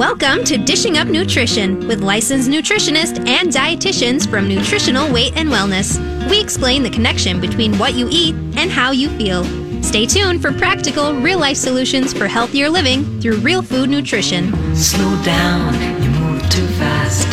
Welcome to Dishing Up Nutrition with licensed nutritionists and dietitians from Nutritional Weight and Wellness. We explain the connection between what you eat and how you feel. Stay tuned for practical, real life solutions for healthier living through real food nutrition. Slow down, you move too fast.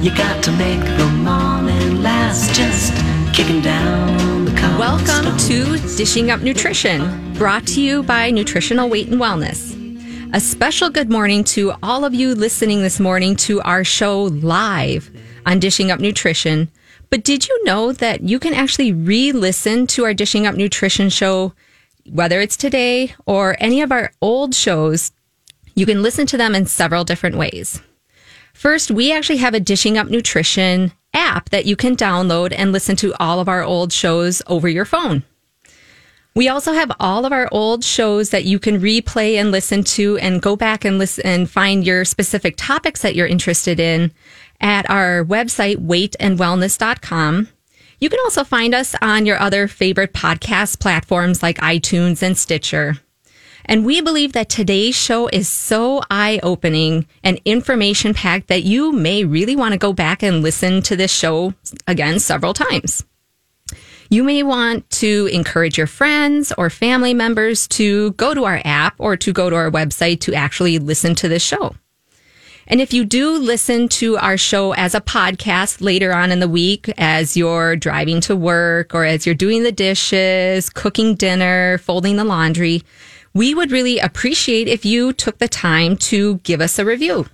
You got to make the morning last. Just kicking down the Welcome to Dishing Up Nutrition, brought to you by Nutritional Weight and Wellness. A special good morning to all of you listening this morning to our show live on Dishing Up Nutrition. But did you know that you can actually re listen to our Dishing Up Nutrition show, whether it's today or any of our old shows? You can listen to them in several different ways. First, we actually have a Dishing Up Nutrition app that you can download and listen to all of our old shows over your phone. We also have all of our old shows that you can replay and listen to and go back and listen and find your specific topics that you're interested in at our website, weightandwellness.com. You can also find us on your other favorite podcast platforms like iTunes and Stitcher. And we believe that today's show is so eye opening and information packed that you may really want to go back and listen to this show again several times. You may want to encourage your friends or family members to go to our app or to go to our website to actually listen to this show. And if you do listen to our show as a podcast later on in the week, as you're driving to work or as you're doing the dishes, cooking dinner, folding the laundry, we would really appreciate if you took the time to give us a review.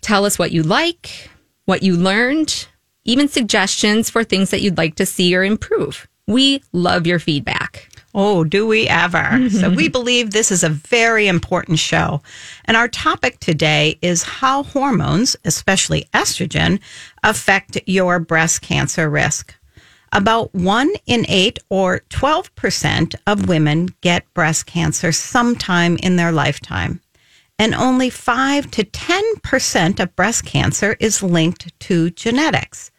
Tell us what you like, what you learned, even suggestions for things that you'd like to see or improve. We love your feedback. Oh, do we ever? so, we believe this is a very important show. And our topic today is how hormones, especially estrogen, affect your breast cancer risk. About one in eight or 12% of women get breast cancer sometime in their lifetime. And only 5 to 10% of breast cancer is linked to genetics.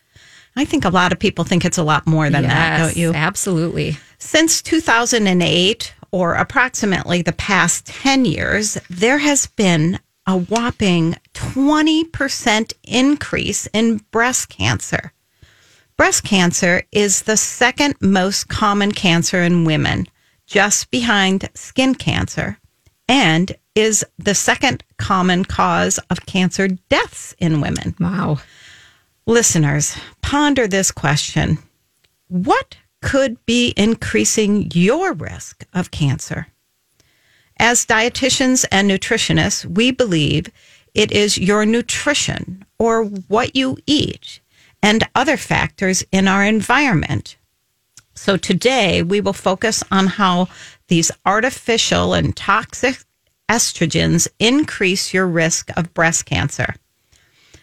I think a lot of people think it's a lot more than yes, that, don't you? Absolutely. Since 2008, or approximately the past 10 years, there has been a whopping 20% increase in breast cancer. Breast cancer is the second most common cancer in women, just behind skin cancer, and is the second common cause of cancer deaths in women. Wow. Listeners, ponder this question What could be increasing your risk of cancer? As dietitians and nutritionists, we believe it is your nutrition or what you eat and other factors in our environment. So today we will focus on how these artificial and toxic estrogens increase your risk of breast cancer.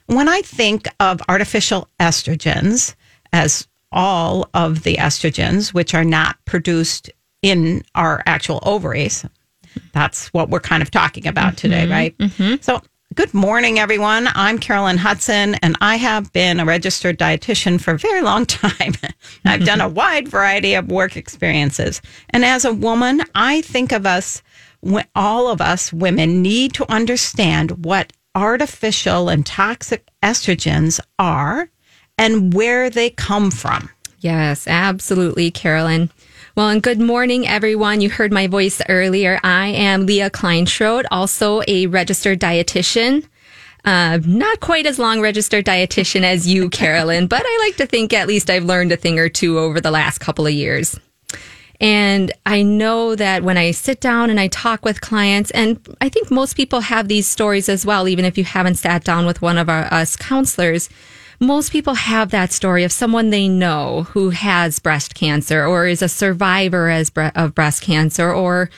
When I think of artificial estrogens as all of the estrogens, which are not produced in our actual ovaries, that's what we're kind of talking about today, Mm-hmm. right? So, good morning, everyone. I'm Carolyn Hudson, and I have been a registered dietitian for a very long time. I've done a wide variety of work experiences. And as a woman, I think of us, all of us women need to understand what artificial and toxic estrogens are and where they come from. Yes, absolutely, Carolyn. Well, and good morning, everyone. You heard my voice earlier. I am Leah Kleinschrode, also a registered dietitian. Uh, not quite as long registered dietitian as you, Carolyn, but I like to think at least I've learned a thing or two over the last couple of years. And I know that when I sit down and I talk with clients, and I think most people have these stories as well, even if you haven't sat down with one of our us counselors, most people have that story of someone they know who has breast cancer or is a survivor as bre- of breast cancer or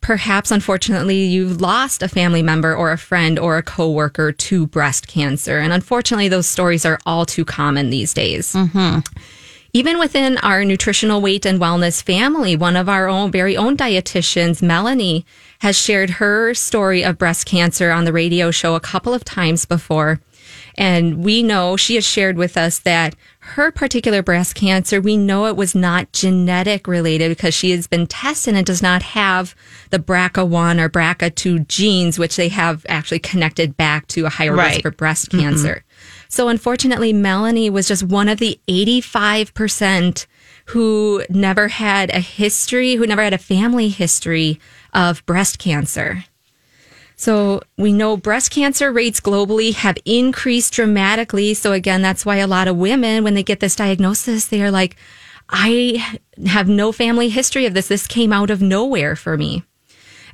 perhaps unfortunately you've lost a family member or a friend or a coworker to breast cancer. And unfortunately those stories are all too common these days mm-hmm. Even within our nutritional weight and wellness family, one of our own very own dietitians, Melanie, has shared her story of breast cancer on the radio show a couple of times before. And we know she has shared with us that her particular breast cancer, we know it was not genetic related because she has been tested and does not have the BRCA1 or BRCA2 genes, which they have actually connected back to a higher Right. risk for breast mm-hmm. cancer. So unfortunately, Melanie was just one of the 85% who never had a history, who never had a family history of breast cancer. So we know breast cancer rates globally have increased dramatically. So again, that's why a lot of women, when they get this diagnosis, they are like, I have no family history of this. This came out of nowhere for me.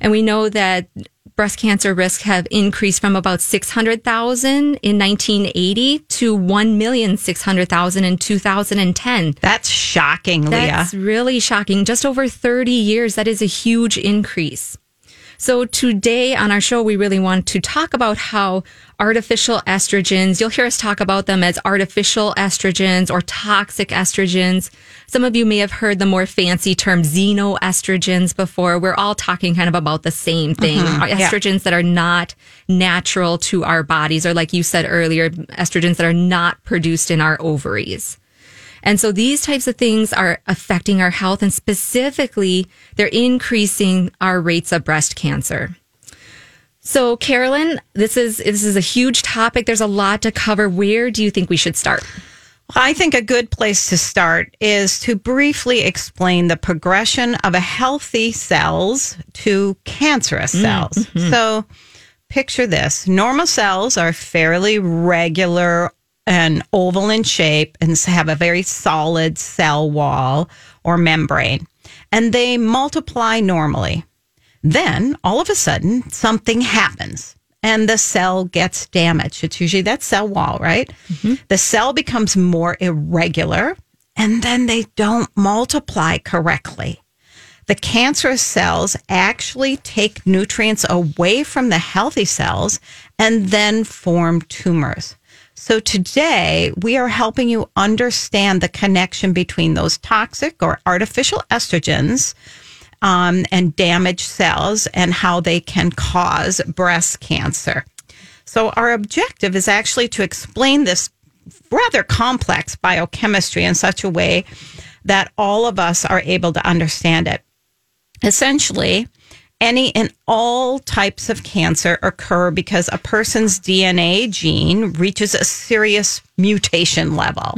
And we know that breast cancer risks have increased from about 600,000 in 1980 to 1,600,000 in 2010. That's shocking, Leah. That's really shocking. Just over 30 years, that is a huge increase. So today on our show, we really want to talk about how artificial estrogens, you'll hear us talk about them as artificial estrogens or toxic estrogens. Some of you may have heard the more fancy term xenoestrogens before. We're all talking kind of about the same thing. Mm-hmm. yeah. Estrogens that are not natural to our bodies, or like you said earlier, estrogens that are not produced in our ovaries. And so these types of things are affecting our health and specifically they're increasing our rates of breast cancer. So Carolyn, this is this is a huge topic. There's a lot to cover. Where do you think we should start? I think a good place to start is to briefly explain the progression of a healthy cells to cancerous mm, cells. Mm-hmm. So picture this. Normal cells are fairly regular and oval in shape and have a very solid cell wall or membrane. And they multiply normally. Then all of a sudden something happens and the cell gets damaged. It's usually that cell wall, right? Mm-hmm. The cell becomes more irregular and then they don't multiply correctly. The cancerous cells actually take nutrients away from the healthy cells and then form tumors. So today we are helping you understand the connection between those toxic or artificial estrogens um, and damaged cells and how they can cause breast cancer. So, our objective is actually to explain this rather complex biochemistry in such a way that all of us are able to understand it. Essentially, any and all types of cancer occur because a person's DNA gene reaches a serious mutation level.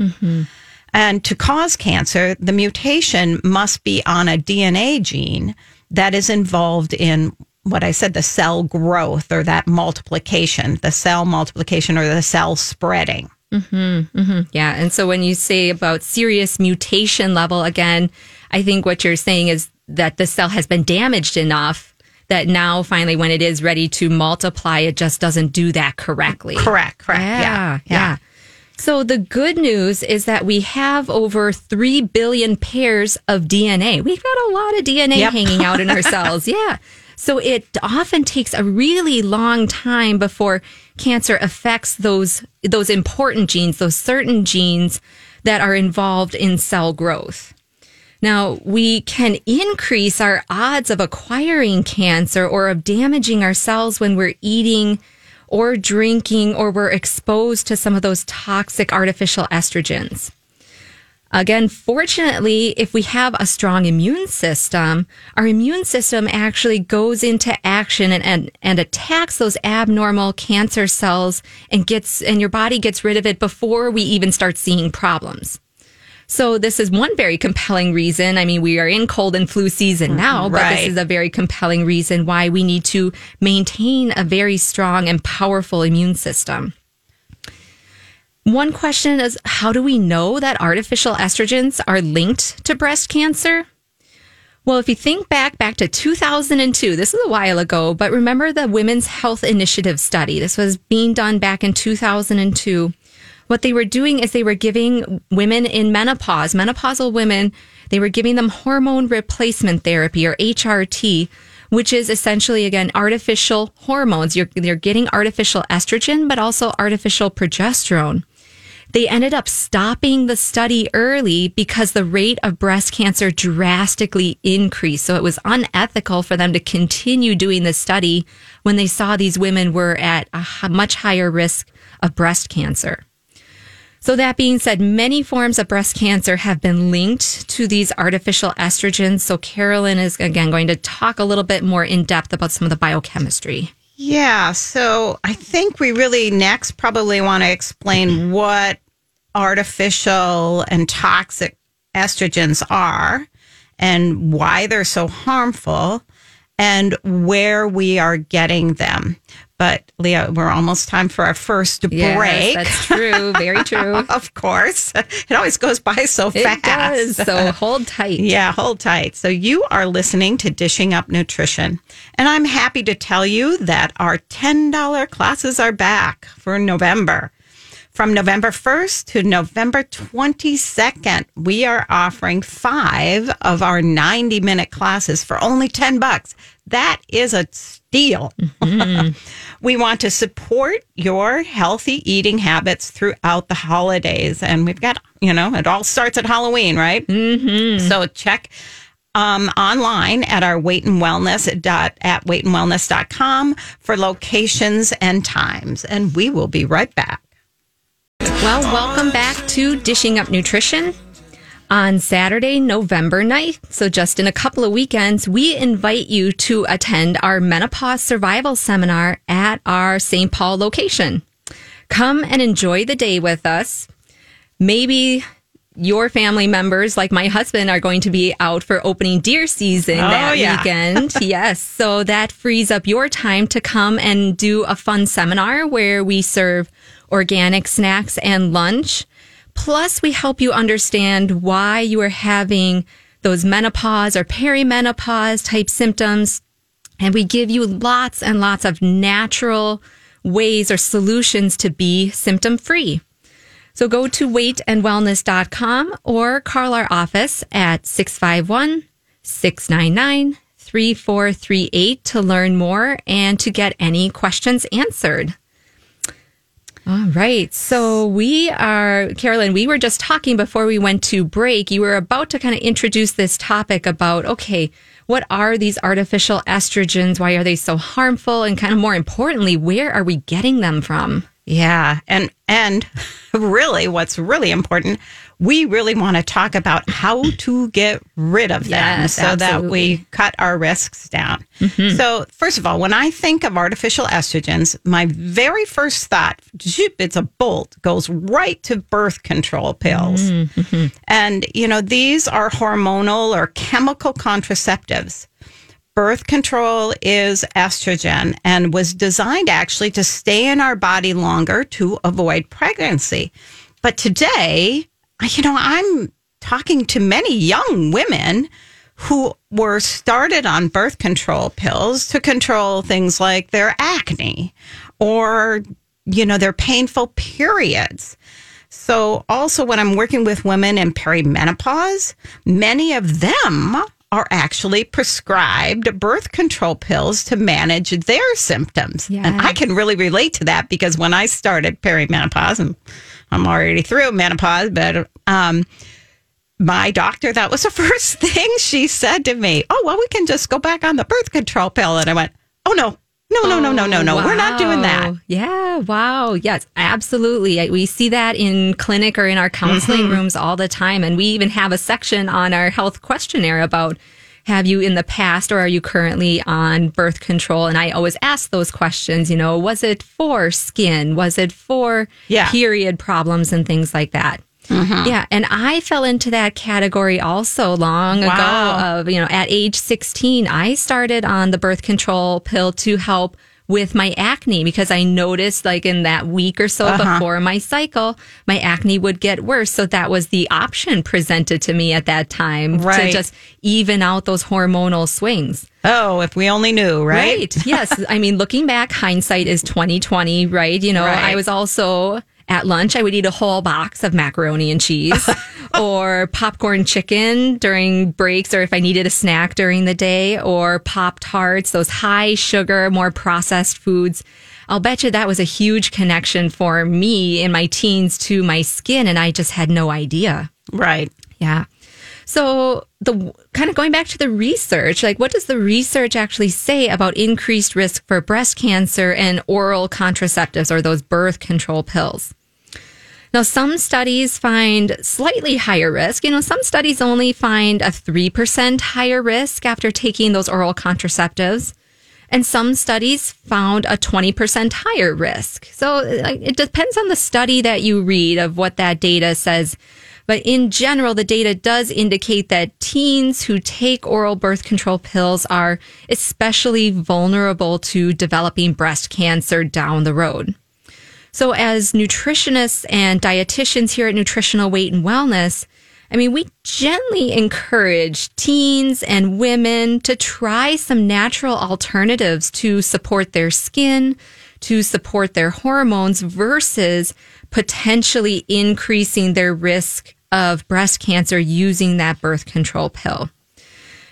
And to cause cancer, the mutation must be on a DNA gene that is involved in what I said, the cell growth or that multiplication, the cell multiplication or the cell spreading. Mm-hmm, mm-hmm. Yeah. And so when you say about serious mutation level, again, I think what you're saying is that the cell has been damaged enough that now finally when it is ready to multiply, it just doesn't do that correctly. Correct, correct. Yeah, Yeah, yeah. So the good news is that we have over 3 billion pairs of DNA. We've got a lot of DNA Yep. hanging out in our cells. Yeah. So it often takes a really long time before cancer affects those those important genes, those certain genes that are involved in cell growth. Now, we can increase our odds of acquiring cancer or of damaging ourselves when we're eating or drinking or we're exposed to some of those toxic artificial estrogens. Again, fortunately, if we have a strong immune system, our immune system actually goes into action and, and, and attacks those abnormal cancer cells and gets, and your body gets rid of it before we even start seeing problems. So this is one very compelling reason. I mean, we are in cold and flu season mm-hmm. now, but this is a very compelling reason why we need to maintain a very strong and powerful immune system. One question is how do we know that artificial estrogens are linked to breast cancer? Well, if you think back back to 2002, this is a while ago, but remember the Women's Health Initiative study. This was being done back in 2002. What they were doing is they were giving women in menopause, menopausal women, they were giving them hormone replacement therapy or HRT, which is essentially again artificial hormones. You're you're getting artificial estrogen, but also artificial progesterone. they ended up stopping the study early because the rate of breast cancer drastically increased. So it was unethical for them to continue doing the study when they saw these women were at a much higher risk of breast cancer. So that being said, many forms of breast cancer have been linked to these artificial estrogens. So Carolyn is again going to talk a little bit more in depth about some of the biochemistry. Yeah, so I think we really next probably want to explain what artificial and toxic estrogens are and why they're so harmful and where we are getting them. But Leah, we're almost time for our first break. Yes, that's true. Very true. of course. It always goes by so It fast. does. So hold tight. Yeah, hold tight. So you are listening to Dishing Up Nutrition. And I'm happy to tell you that our $10 classes are back for November. From November 1st to November 22nd, we are offering five of our 90 minute classes for only 10 bucks. That is a steal. we want to support your healthy eating habits throughout the holidays. And we've got, you know, it all starts at Halloween, right? Mm-hmm. So check um, online at our weight and wellness dot at weightandwellness.com for locations and times. And we will be right back. Well, welcome back to Dishing Up Nutrition. On Saturday, November 9th, so just in a couple of weekends, we invite you to attend our menopause survival seminar at our St. Paul location. Come and enjoy the day with us. Maybe your family members, like my husband, are going to be out for opening deer season Oh, that yeah. weekend. yes. So that frees up your time to come and do a fun seminar where we serve organic snacks and lunch. Plus, we help you understand why you are having those menopause or perimenopause type symptoms. And we give you lots and lots of natural ways or solutions to be symptom free. So go to weightandwellness.com or call our office at 651 699 3438 to learn more and to get any questions answered. All right. So we are, Carolyn, we were just talking before we went to break. You were about to kind of introduce this topic about, okay, what are these artificial estrogens? Why are they so harmful? And kind of more importantly, where are we getting them from? Yeah, and and really what's really important, we really want to talk about how to get rid of them Yes, so that we cut our risks down. Mm-hmm. So, first of all, when I think of artificial estrogens, my very first thought, it's a bolt, goes right to birth control pills. Mm, mm-hmm. And, you know, these are hormonal or chemical contraceptives. Birth control is estrogen and was designed actually to stay in our body longer to avoid pregnancy. But today, you know, I'm talking to many young women who were started on birth control pills to control things like their acne or, you know, their painful periods. So, also, when I'm working with women in perimenopause, many of them are actually prescribed birth control pills to manage their symptoms. Yeah. And I can really relate to that because when I started perimenopause, and I'm already through menopause, but um, my doctor, that was the first thing she said to me. Oh, well, we can just go back on the birth control pill. And I went, oh, no. No, no, no, no, no, no. We're not doing that. Yeah, wow. Yes, absolutely. We see that in clinic or in our counseling Mm-hmm. rooms all the time. And we even have a section on our health questionnaire about have you in the past or are you currently on birth control? And I always ask those questions, you know, was it for skin? Was it for Yeah. period problems and things like that? Yeah, and I fell into that category also long Wow. ago of, you know, at age 16, I started on the birth control pill to help with my acne because I noticed like in that week or so Uh-huh. before my cycle, my acne would get worse. So that was the option presented to me at that time Right. to just even out those hormonal swings. Oh, if we only knew, right? yes. I mean, looking back, hindsight is 2020, right? You know, Right. I was also at lunch, I would eat a whole box of macaroni and cheese or popcorn chicken during breaks or if I needed a snack during the day or pop tarts, those high sugar, more processed foods. I'll bet you that was a huge connection for me in my teens to my skin, and I just had no idea. Right. Yeah. So the kind of going back to the research, like what does the research actually say about increased risk for breast cancer and oral contraceptives or those birth control pills? Now, some studies find slightly higher risk. You know, some studies only find a 3% higher risk after taking those oral contraceptives. And some studies found a 20% higher risk. So it depends on the study that you read of what that data says. But in general, the data does indicate that teens who take oral birth control pills are especially vulnerable to developing breast cancer down the road. So, as nutritionists and dietitians here at Nutritional Weight and Wellness, I mean, we gently encourage teens and women to try some natural alternatives to support their skin, to support their hormones versus potentially increasing their risk of breast cancer using that birth control pill.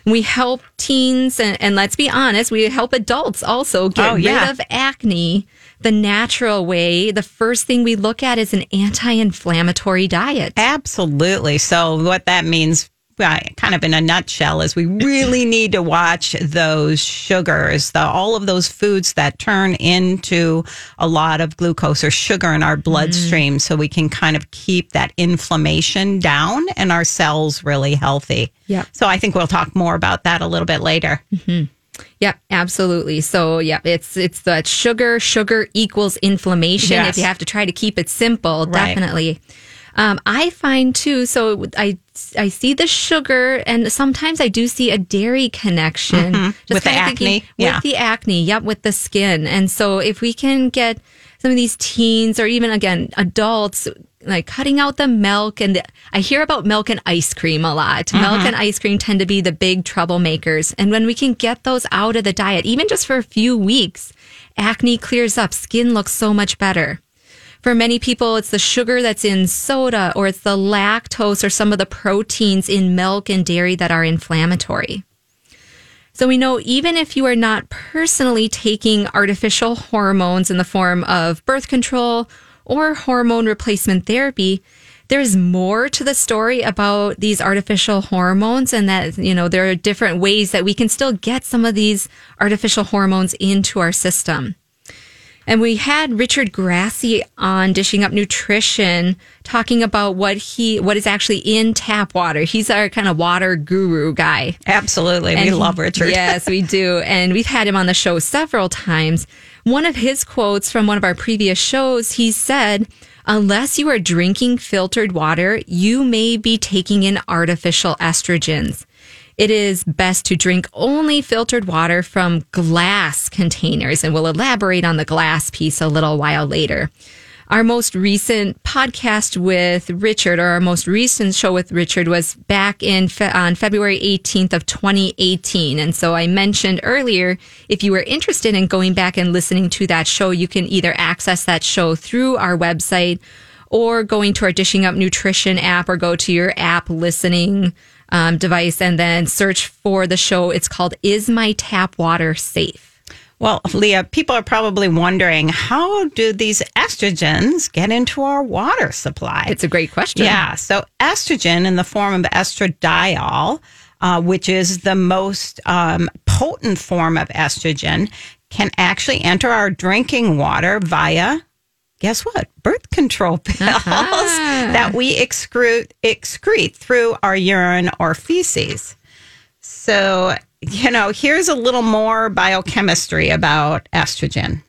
We help teens, and, and let's be honest, we help adults also get Oh, yeah. rid of acne the natural way. The first thing we look at is an anti inflammatory diet. Absolutely. So, what that means, uh, kind of in a nutshell, is we really need to watch those sugars, the, all of those foods that turn into a lot of glucose or sugar in our bloodstream so we can kind of keep that inflammation down and our cells really healthy. Yep. So, I think we'll talk more about that a little bit later. Yep, absolutely. So, yeah, it's it's that sugar. Sugar equals inflammation. Yes. If you have to try to keep it simple, Right. definitely. Um, I find too. So I I see the sugar, and sometimes I do see a dairy connection Mm-hmm. With the acne, thinking- yeah. With the acne, yep, with the skin. And so if we can get some of these teens, or even again adults, like cutting out the milk, and the, I hear about milk and ice cream a lot. Mm-hmm. Milk and ice cream tend to be the big troublemakers, and when we can get those out of the diet, even just for a few weeks, acne clears up, skin looks so much better. For many people, it's the sugar that's in soda or it's the lactose or some of the proteins in milk and dairy that are inflammatory. So we know even if you are not personally taking artificial hormones in the form of birth control or hormone replacement therapy, there's more to the story about these artificial hormones and that, you know, there are different ways that we can still get some of these artificial hormones into our system. And we had Richard Grassi on Dishing Up Nutrition talking about what he what is actually in tap water. He's our kind of water guru guy. Absolutely. we he- love Richard. Yes, we do. And we've had him on the show several times. One of his quotes from one of our previous shows, he said, Unless you are drinking filtered water, you may be taking in artificial estrogens. It is best to drink only filtered water from glass containers, and we'll elaborate on the glass piece a little while later. Our most recent podcast with Richard, or our most recent show with Richard, was back in fe- on February 18th of 2018. And so I mentioned earlier, if you were interested in going back and listening to that show, you can either access that show through our website or going to our Dishing Up Nutrition app or go to your app listening um, device and then search for the show. It's called Is My Tap Water Safe? Well, Leah, people are probably wondering how do these estrogens get into our water supply? It's a great question. Yeah. So estrogen in the form of estradiol, uh, which is the most um, potent form of estrogen, can actually enter our drinking water via, guess what? Birth control pills uh-huh. that we excrete, excrete through our urine or feces. So, you know, here's a little more biochemistry about estrogen.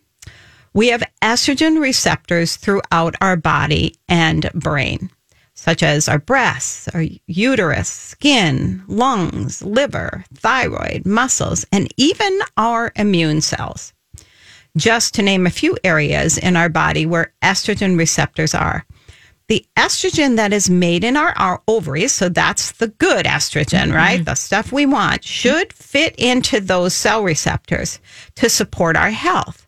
We have estrogen receptors throughout our body and brain, such as our breasts, our uterus, skin, lungs, liver, thyroid, muscles, and even our immune cells. Just to name a few areas in our body where estrogen receptors are. The estrogen that is made in our, our ovaries, so that's the good estrogen, right? The stuff we want, should fit into those cell receptors to support our health.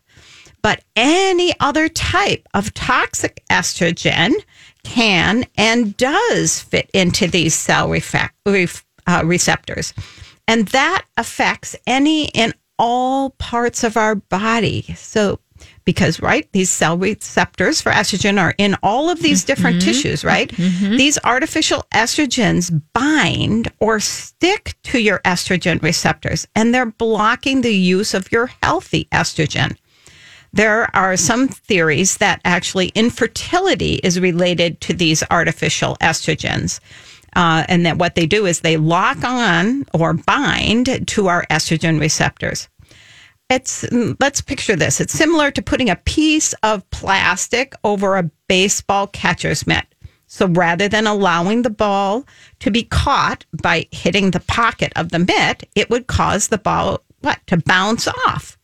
But any other type of toxic estrogen can and does fit into these cell refa- ref- uh, receptors. And that affects any and all parts of our body. So, because, right, these cell receptors for estrogen are in all of these different mm-hmm. tissues, right? Mm-hmm. These artificial estrogens bind or stick to your estrogen receptors and they're blocking the use of your healthy estrogen. There are some theories that actually infertility is related to these artificial estrogens. Uh, and that what they do is they lock on or bind to our estrogen receptors. It's let's picture this. It's similar to putting a piece of plastic over a baseball catcher's mitt. So rather than allowing the ball to be caught by hitting the pocket of the mitt, it would cause the ball what to bounce off.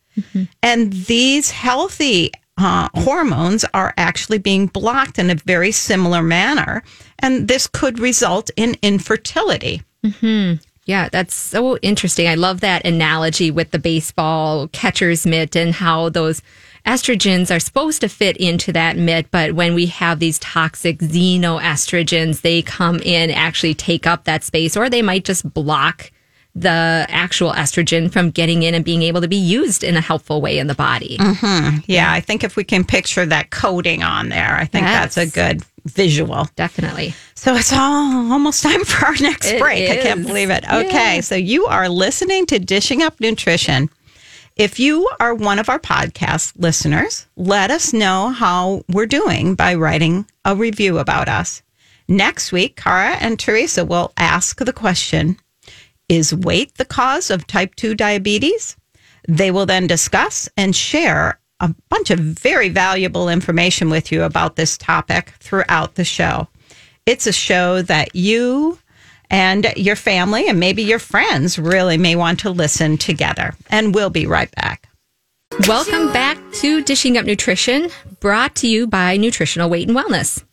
And these healthy uh, hormones are actually being blocked in a very similar manner, and this could result in infertility. Mm-hmm. Yeah, that's so interesting. I love that analogy with the baseball catcher's mitt and how those estrogens are supposed to fit into that mitt, but when we have these toxic xenoestrogens, they come in, actually take up that space, or they might just block the actual estrogen from getting in and being able to be used in a helpful way in the body. Mm-hmm. Yeah, I think if we can picture that coating on there, I think that's a good visual. Definitely. So it's all almost time for our next It break. I can't believe it. Okay, Yeah. so you are listening to Dishing Up Nutrition. If you are one of our podcast listeners, let us know how we're doing by writing a review about us. Next week, Cara and Teresa will ask the question Is weight the cause of type 2 diabetes? They will then discuss and share a bunch of very valuable information with you about this topic throughout the show. It's a show that you and your family and maybe your friends really may want to listen together. And we'll be right back. Welcome back to Dishing Up Nutrition, brought to you by Nutritional Weight and Wellness.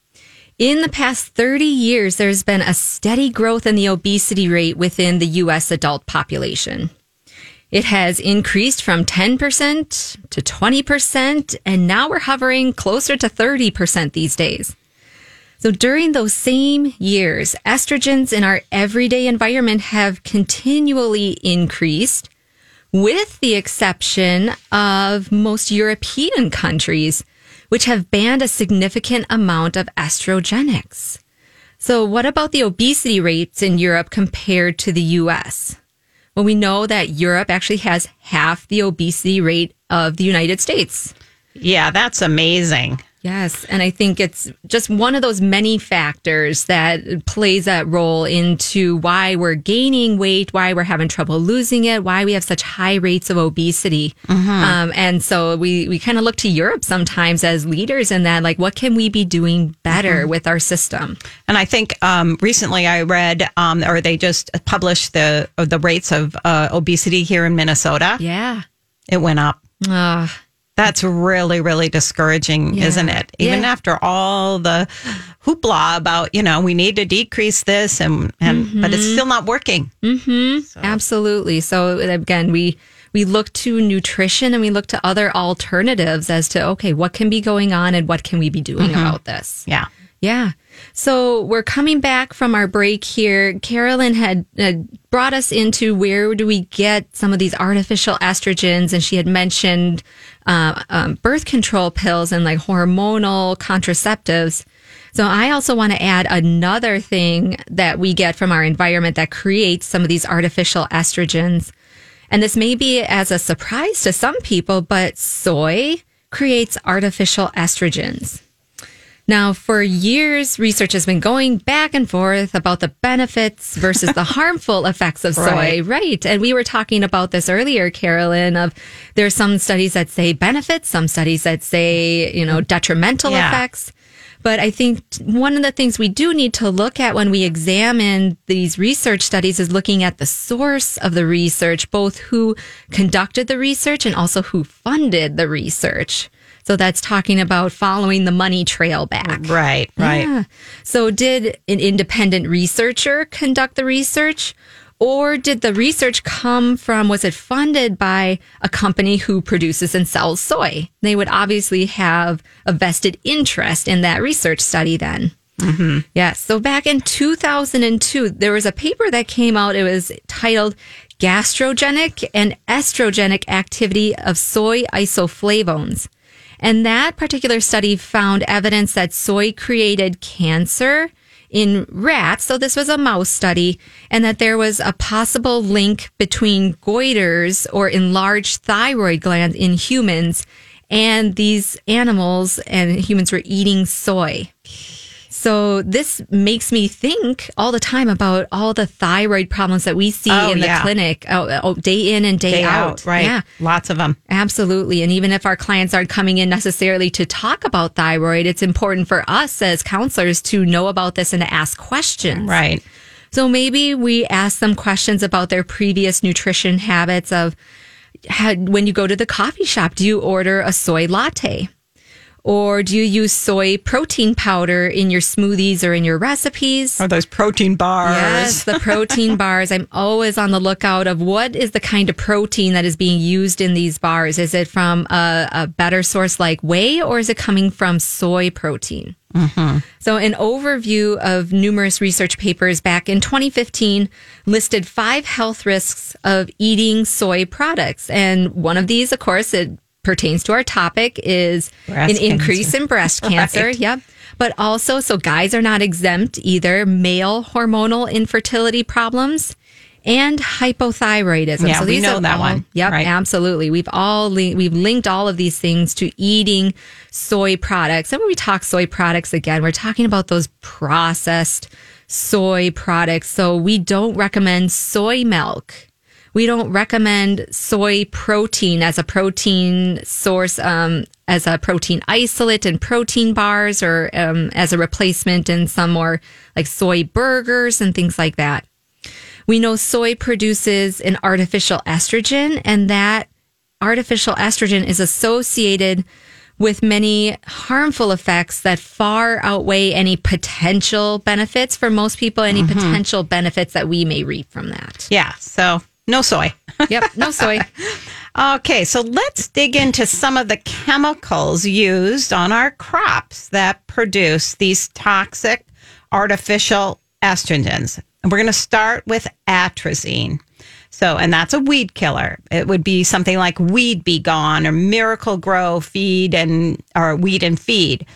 In the past 30 years, there's been a steady growth in the obesity rate within the U.S. adult population. It has increased from 10% to 20%, and now we're hovering closer to 30% these days. So during those same years, estrogens in our everyday environment have continually increased, with the exception of most European countries, which have banned a significant amount of estrogenics. So, what about the obesity rates in Europe compared to the US? Well, we know that Europe actually has half the obesity rate of the United States. Yeah, that's amazing. Yes, and I think it's just one of those many factors that plays that role into why we're gaining weight, why we're having trouble losing it, why we have such high rates of obesity. Um, and so we, we kind of look to Europe sometimes as leaders in that, like, what can we be doing better with our system? And I think um, recently I read, um, or they just published the the rates of uh, obesity here in Minnesota. Yeah. It went up. Uh, That's really, really discouraging, Yeah. isn't it? Even Yeah. after all the hoopla about, you know, we need to decrease this and, and but it's mm-hmm. still not working. Mm-hmm. Absolutely. So again, we we look to nutrition and we look to other alternatives as to okay, what can be going on and what can we be doing mm-hmm. about this? Yeah. Yeah. So we're coming back from our break here. Carolyn had uh, brought us into where do we get some of these artificial estrogens, and she had mentioned uh, um, birth control pills and like hormonal contraceptives. So I also want to add another thing that we get from our environment that creates some of these artificial estrogens. And this may be as a surprise to some people, but soy creates artificial estrogens. Now, for years, research has been going back and forth about the benefits versus the harmful effects of soy. Right. Right. And we were talking about this earlier, Carolyn, of there's some studies that say benefits, some studies that say, you know, detrimental Yeah. effects. But I think one of the things we do need to look at when we examine these research studies is looking at the source of the research, both who conducted the research and also who funded the research. So that's talking about following the money trail back. Right, right. Yeah. So did an independent researcher conduct the research? Or did the research come from, was it funded by a company who produces and sells soy? They would obviously have a vested interest in that research study then. Mm-hmm. Yes. So back in 2002, there was a paper that came out. It was titled Goitrogenic and Estrogenic Activity of Soy Isoflavones. And that particular study found evidence that soy created cancer in rats. So this was a mouse study and that there was a possible link between goiters or enlarged thyroid glands in humans and these animals and humans were eating soy. So this makes me think all the time about all the thyroid problems that we see Oh, in the yeah. clinic, oh, oh, day in and day, Day out. out, right? Yeah. Lots of them. Absolutely. And even if our clients aren't coming in necessarily to talk about thyroid, it's important for us as counselors to know about this and to ask questions. Right. So maybe we ask them questions about their previous nutrition habits of had, when you go to the coffee shop, do you order a soy latte? Or do you use soy protein powder in your smoothies or in your recipes? Or those protein bars. Yes, the protein bars. I'm always on the lookout of what is the kind of protein that is being used in these bars. Is it from a, a better source like whey or is it coming from soy protein? Mm-hmm. So, an overview of numerous research papers back in 2015 listed five health risks of eating soy products. And one of these, of course, it pertains to our topic, is Breast an increase in breast cancer. Right. Yep. But also, so guys are not exempt either, male hormonal infertility problems and hypothyroidism. Yeah, so we these know are that all- one, Yep, right. absolutely. We've all li- we've linked all of these things to eating soy products. And when we talk soy products again, we're talking about those processed soy products. So we don't recommend soy milk. We don't recommend soy protein as a protein source, um, as a protein isolate and protein bars or um, as a replacement in some more like soy burgers and things like that. We know soy produces an artificial estrogen, and that artificial estrogen is associated with many harmful effects that far outweigh any potential benefits for most people, any potential benefits that we may reap from that. Yeah. So no soy. Yep, no soy. Okay, so let's dig into some of the chemicals used on our crops that produce these toxic artificial estrogens. And we're going to start with atrazine. So, and that's a weed killer. It would be something like Weed B Gon or Miracle-Gro Feed and or Weed and Feed.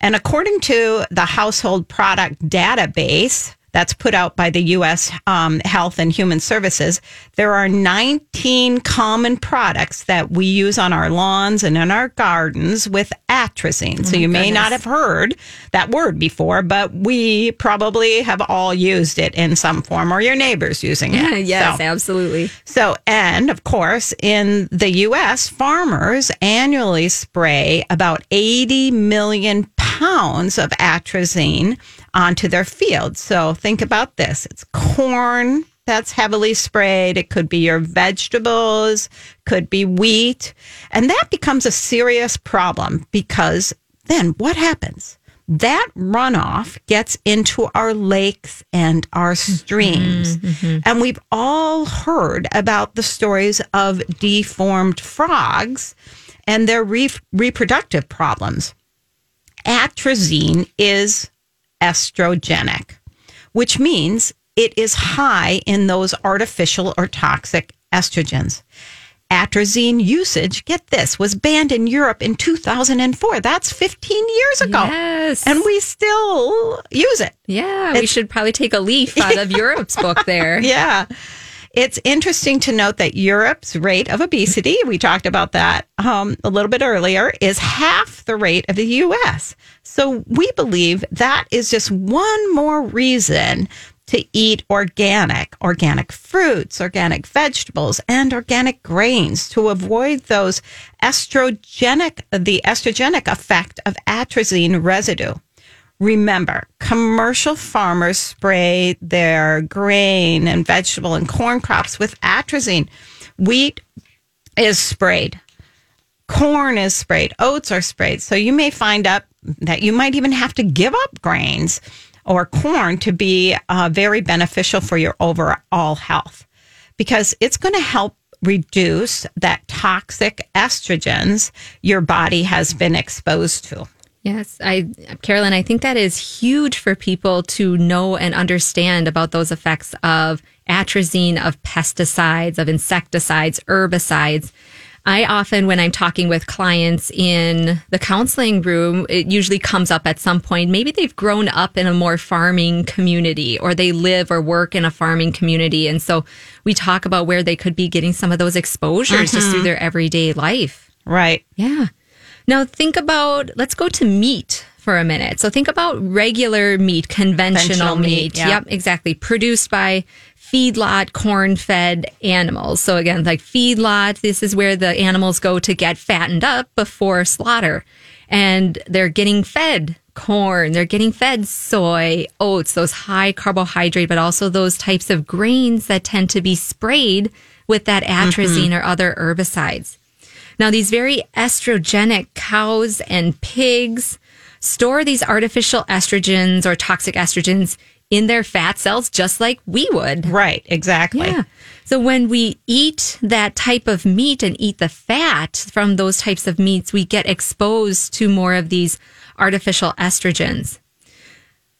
And according to the Household Product Database that's put out by the U.S. Um, Health and Human Services, there are 19 common products that we use on our lawns and in our gardens with atrazine. so you may not have heard that word before, but we probably have all used it in some form or your neighbors using it. yes, So- absolutely. so, and of course, in the US, farmers annually spray about 80 million pounds of atrazine onto their fields. So, think about this it's corn that's heavily sprayed, it could be your vegetables, could be wheat. And that becomes a serious problem because then what happens? That runoff gets into our lakes and our mm-hmm. streams. Mm-hmm. And we've all heard about the stories of deformed frogs and their re- reproductive problems. Atrazine is estrogenic, which means it is high in those artificial or toxic estrogens. Atrazine usage, get this, was banned in Europe in 2004. That's 15 years ago. Yes. And we still use it. Yeah, we should probably take a leaf out of Europe's book there. Yeah. It's interesting to note that Europe's rate of obesity, we talked about that um, a little bit earlier, is half the rate of the US. So we believe that is just one more reason to eat organic, organic fruits, organic vegetables, and organic grains to avoid those estrogenic, the estrogenic effect of atrazine residue. Remember, commercial farmers spray their grain and vegetable and corn crops with atrazine. Wheat is sprayed. Corn is sprayed. Oats are sprayed. So you may find up that you might even have to give up grains or corn to be uh, very beneficial for your overall health because it's going to help reduce that toxic estrogens your body has been exposed to. Yes, I, Carolyn, I think that is huge for people to know and understand about those effects of atrazine, of pesticides, of insecticides, herbicides. I often, when I'm talking with clients in the counseling room, it usually comes up at some point. Maybe they've grown up in a more farming community or they live or work in a farming community. And so we talk about where they could be getting some of those exposures just through mm-hmm. their everyday life. Right. Yeah. Now think about, let's go to meat for a minute. So think about regular meat, conventional Conventional meat, meat. yeah. Yep, exactly. Produced by feedlot corn fed animals. So again, like feedlot, this is where the animals go to get fattened up before slaughter. And they're getting fed corn, they're getting fed soy, oats, those high carbohydrate, but also those types of grains that tend to be sprayed with that mm-hmm. atrazine or other herbicides. Now, these very estrogenic cows and pigs store these artificial estrogens or toxic estrogens in their fat cells, just like we would. Right. Exactly. Yeah. So when we eat that type of meat and eat the fat from those types of meats, we get exposed to more of these artificial estrogens.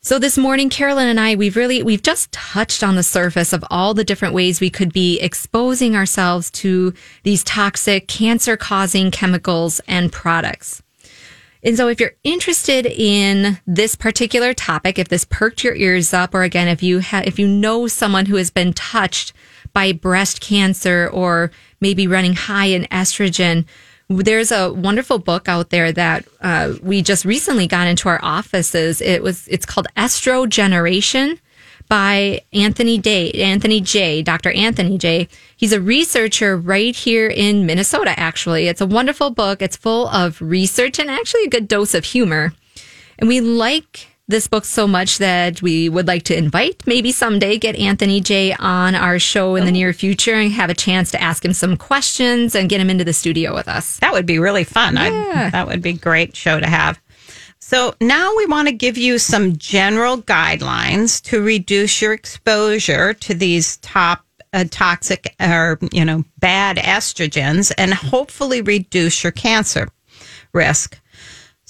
So this morning, Carolyn and I, we've really, we've just touched on the surface of all the different ways we could be exposing ourselves to these toxic, cancer causing chemicals and products. And so if you're interested in this particular topic, if this perked your ears up, or again, if you have, if you know someone who has been touched by breast cancer or maybe running high in estrogen, there's a wonderful book out there that uh, we just recently got into our offices. It was, it's called Estrogeneration by Anthony Day, Anthony Jay, Dr. Anthony Jay. He's a researcher right here in Minnesota, actually. It's a wonderful book. It's full of research and actually a good dose of humor. And we like this book so much that we would like to invite, maybe someday, get Anthony Jay on our show in the near future and have a chance to ask him some questions and get him into the studio with us. That would be really fun. Yeah. that would be a great show to have. So now we want to give you some general guidelines to reduce your exposure to these top uh, toxic or you know bad estrogens and hopefully reduce your cancer risk.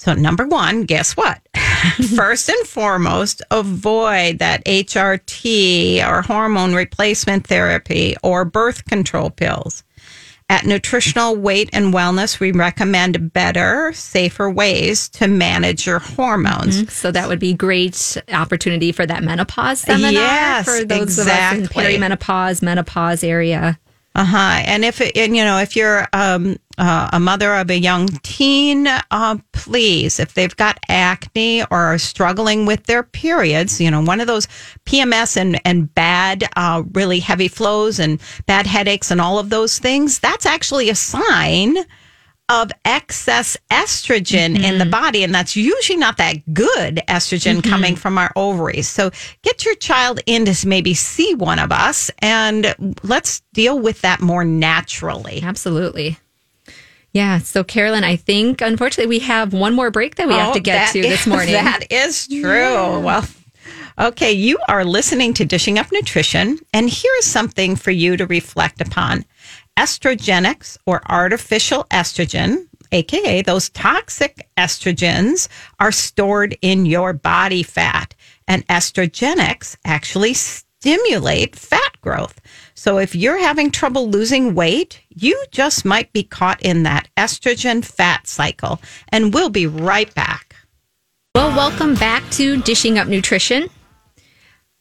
So number 1, guess what? First and foremost, avoid that HRT or hormone replacement therapy or birth control pills. At Nutritional Weight and Wellness, we recommend better, safer ways to manage your hormones. So that would be great opportunity for that menopause seminar Yes, for those exactly. of us in perimenopause, menopause area. Uh huh. And if it, and you know, if you're um, uh, a mother of a young teen, uh, please, if they've got acne or are struggling with their periods, you know, one of those PMS and and bad, uh, really heavy flows and bad headaches and all of those things, that's actually a sign of excess estrogen in the body. And that's usually not that good estrogen coming from our ovaries. So get your child in to maybe see one of us and let's deal with that more naturally. Absolutely. Yeah. So, Carolyn, I think unfortunately we have one more break that we have Oh, to get to this is- morning. That is true. Well, okay, you are listening to Dishing Up Nutrition, and here's something for you to reflect upon. Estrogenics or artificial estrogen, aka those toxic estrogens, are stored in your body fat, and estrogenics actually stimulate fat growth. So if you're having trouble losing weight, you just might be caught in that estrogen fat cycle. And we'll be right back. Well, welcome back to Dishing Up Nutrition.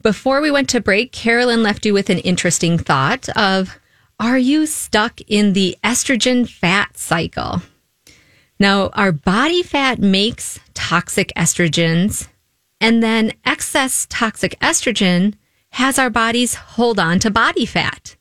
Before we went to break, Carolyn left you with an interesting thought of are you stuck in the estrogen fat cycle? Now, our body fat makes toxic estrogens, and then excess toxic estrogen has our bodies hold on to body fat.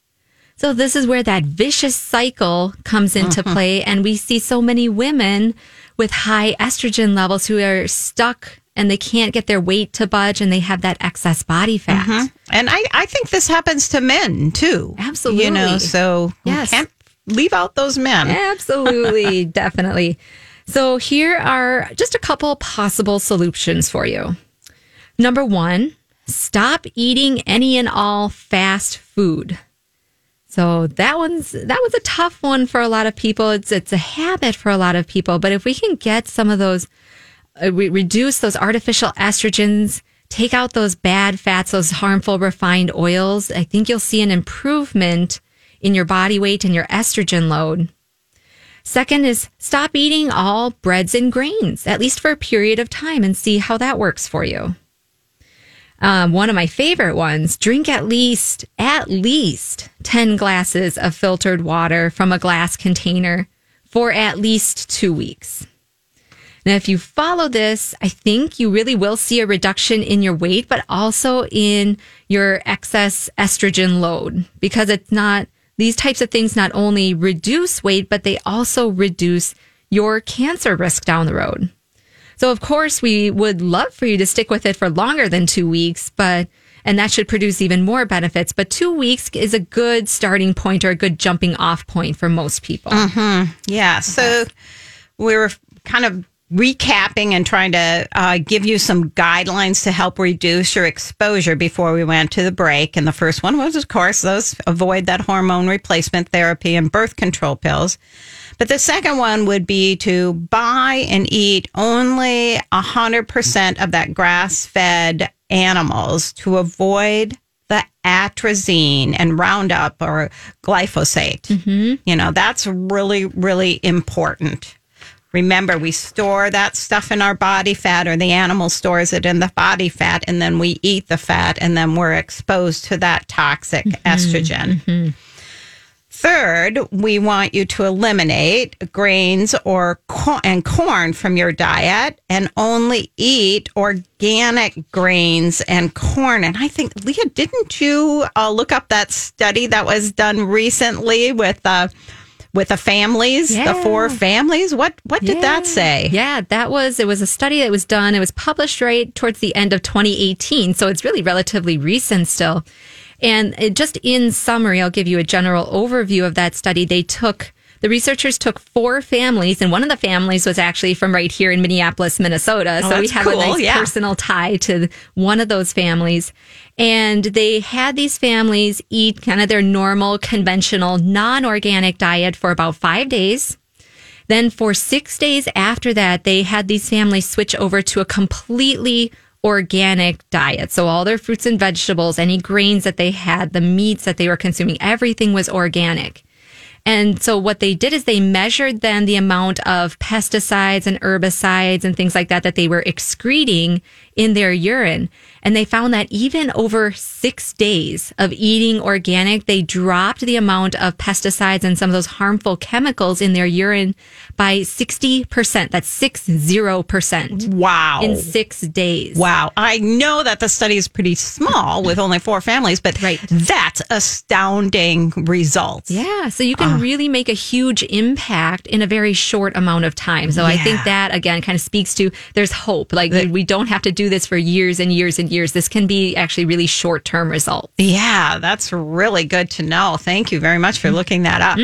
So this is where that vicious cycle comes into mm-hmm. play. And we see so many women with high estrogen levels who are stuck and they can't get their weight to budge and they have that excess body fat. Mm-hmm. And I, I think this happens to men too. Absolutely. You know, so Yes. we can't leave out those men. Absolutely, definitely. So here are just a couple possible solutions for you. Number one, stop eating any and all fast food. So that one's that was a tough one for a lot of people. It's it's a habit for a lot of people. But if we can get some of those, uh, we reduce those artificial estrogens, take out those bad fats, those harmful refined oils, I think you'll see an improvement in your body weight and your estrogen load. Second is stop eating all breads and grains, at least for a period of time, and see how that works for you. Um, one of my favorite ones, drink at least, at least 10 glasses of filtered water from a glass container for at least two weeks. Now, if you follow this, I think you really will see a reduction in your weight, but also in your excess estrogen load because it's not, these types of things not only reduce weight, but they also reduce your cancer risk down the road. So, of course, we would love for you to stick with it for longer than two weeks, but and that should produce even more benefits. But two weeks is a good starting point or a good jumping off point for most people. Mm-hmm. Yeah. So we were kind of recapping and trying to uh, give you some guidelines to help reduce your exposure before we went to the break. And the first one was, of course, those avoid that hormone replacement therapy and birth control pills. But the second one would be to buy and eat only 100% of that grass fed animals to avoid the atrazine and Roundup or glyphosate. You know, that's really, really important. Remember, we store that stuff in our body fat, or the animal stores it in the body fat, and then we eat the fat, and then we're exposed to that toxic estrogen. Third, we want you to eliminate grains or co- and corn from your diet and only eat organic grains and corn. And I think, Leah, didn't you uh, look up that study that was done recently with uh, with the families, the four families? What what did that say? Yeah, that was it was a study that was done. It was published right towards the end of 2018, so it's really relatively recent still. And it, just in summary, I'll give you a general overview of that study. They took the researchers took four families, and one of the families was actually from right here in Minneapolis, Minnesota. Oh, so we have cool, a nice yeah. personal tie to one of those families. And they had these families eat kind of their normal, conventional, non organic diet for about five days. Then for six days after that, they had these families switch over to a completely organic diet. So all their fruits and vegetables, any grains that they had, the meats that they were consuming, everything was organic. And so what they did is they measured then the amount of pesticides and herbicides and things like that that they were excreting in their urine. And they found that even over six days of eating organic, they dropped the amount of pesticides and some of those harmful chemicals in their urine by 60%. That's six zero percent Wow. in six days. Wow. I know that the study is pretty small with only four families, but Right. that's astounding results. Yeah, so you can ah. really make a huge impact in a very short amount of time. So I think that again kind of speaks to there's hope. Like we- we don't have to do this for years and years and years. This can be actually really short term results. Yeah, that's really good to know. Thank you very much for looking that up.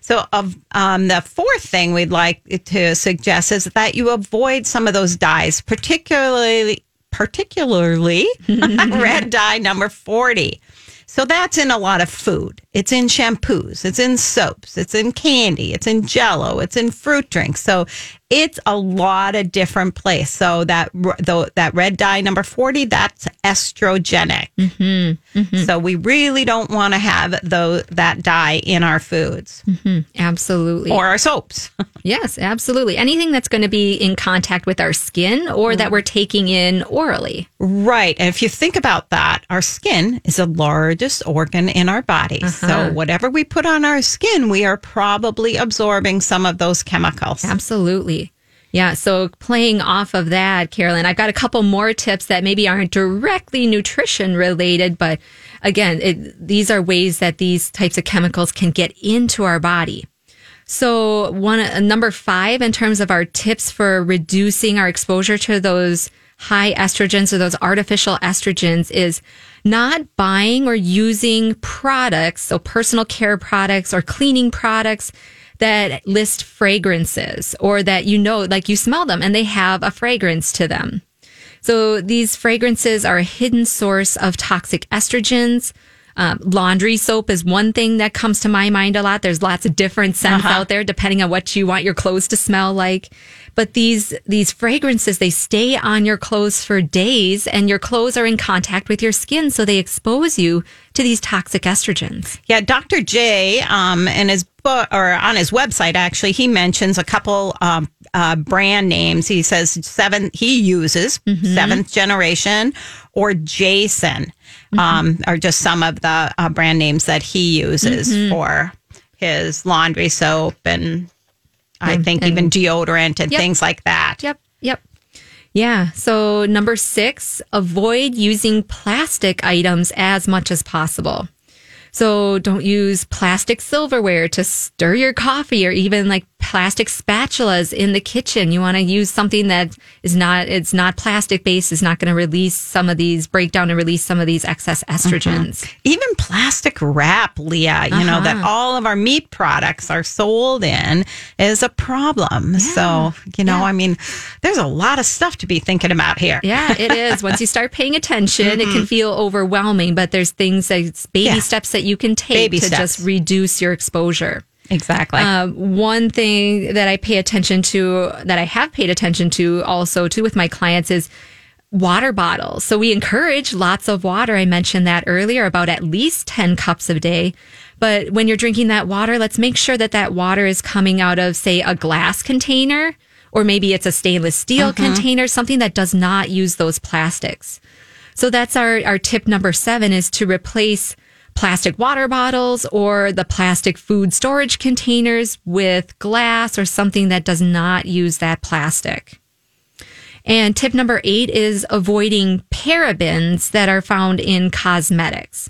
So, of um, the fourth thing we'd like to suggest is that you avoid some of those dyes, particularly particularly red dye number forty. So that's in a lot of food. It's in shampoos, it's in soaps, it's in candy, it's in jello, it's in fruit drinks. So it's a lot of different places. So that the, that red dye number 40, that's estrogenic. Mm-hmm, mm-hmm. So we really don't want to have though that dye in our foods mm-hmm, Absolutely. or our soaps. yes, absolutely. Anything that's going to be in contact with our skin or that mm. we're taking in orally. right. And if you think about that, our skin is the largest organ in our body. So whatever we put on our skin, we are probably absorbing some of those chemicals. Absolutely. Yeah. So playing off of that, Carolyn, I've got a couple more tips that maybe aren't directly nutrition related, but again, it, these are ways that these types of chemicals can get into our body. So one, uh, number five, in terms of our tips for reducing our exposure to those high estrogens or those artificial estrogens is not buying or using products, so personal care products or cleaning products that list fragrances or that you know, like you smell them and they have a fragrance to them. So these fragrances are a hidden source of toxic estrogens. Um, laundry soap is one thing that comes to my mind a lot. There's lots of different scents Uh-huh. out there depending on what you want your clothes to smell like. But these these fragrances they stay on your clothes for days, and your clothes are in contact with your skin, so they expose you to these toxic estrogens. Yeah, Dr. Jay, um, in his book or on his website, actually, he mentions a couple um, uh, brand names. He says seven. He uses seventh generation or Jason, um, are just some of the uh, brand names that he uses for his laundry soap and I think even deodorant and Yep. things like that. Yep. Yep. Yeah. So, number six, avoid using plastic items as much as possible. So, don't use plastic silverware to stir your coffee or even like plastic spatulas in the kitchen. You want to use something that is not, it's not plastic based, is not going to release some of these, break down and release some of these excess estrogens. even plastic wrap, Leah, you know, that Uh-huh. all of our meat products are sold in is a problem. So, you know, Yeah. I mean, there's a lot of stuff to be thinking about here. Yeah, it is. Once you start paying attention, it can feel overwhelming, but there's things that baby Yeah. steps that you can take Baby to steps. just reduce your exposure. Exactly. Uh, one thing that I pay attention to, that I have paid attention to also too with my clients is water bottles. So we encourage lots of water. I mentioned that earlier about at least 10 cups a day. But when you're drinking that water, let's make sure that that water is coming out of, say, a glass container, or maybe it's a stainless steel container, something that does not use those plastics. So that's our, our tip number seven is to replace plastic water bottles or the plastic food storage containers with glass or something that does not use that plastic. And tip number eight is avoiding parabens that are found in cosmetics.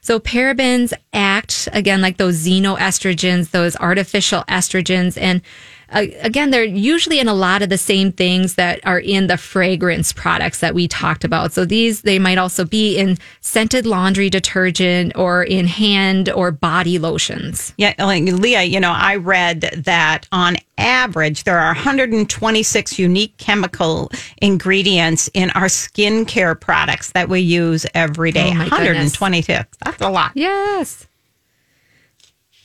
So parabens act again like those xenoestrogens, those artificial estrogens. And uh, again, they're usually in a lot of the same things that are in the fragrance products that we talked about. So these, they might also be in scented laundry detergent or in hand or body lotions. yeah, like Leah, you know, I read that on average, there are 126 unique chemical ingredients in our skincare products that we use every day. Oh, my goodness. 126. That's a lot. Yes.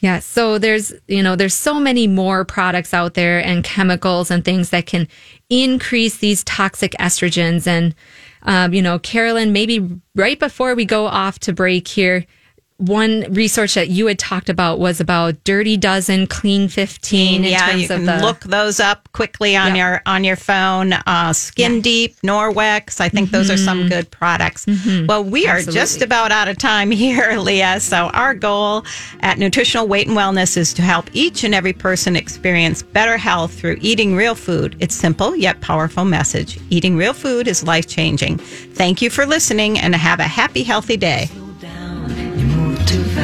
Yeah. So there's, you know, there's so many more products out there and chemicals and things that can increase these toxic estrogens. And, um, you know, Carolyn, maybe right before we go off to break here, one research that you had talked about was about Dirty Dozen, Clean 15 in yeah, you can the look those up quickly on your on your phone. Uh, Skin Yeah. Deep, Norwex. I think those are some good products. Well, we are just Mm-hmm. About out of time here, Leah. So our goal at Nutritional Weight and Wellness is to help each and every person experience better health through eating real food. It's simple yet powerful message. Eating real food is life changing. Thank you for listening, and have a happy, healthy day. Too to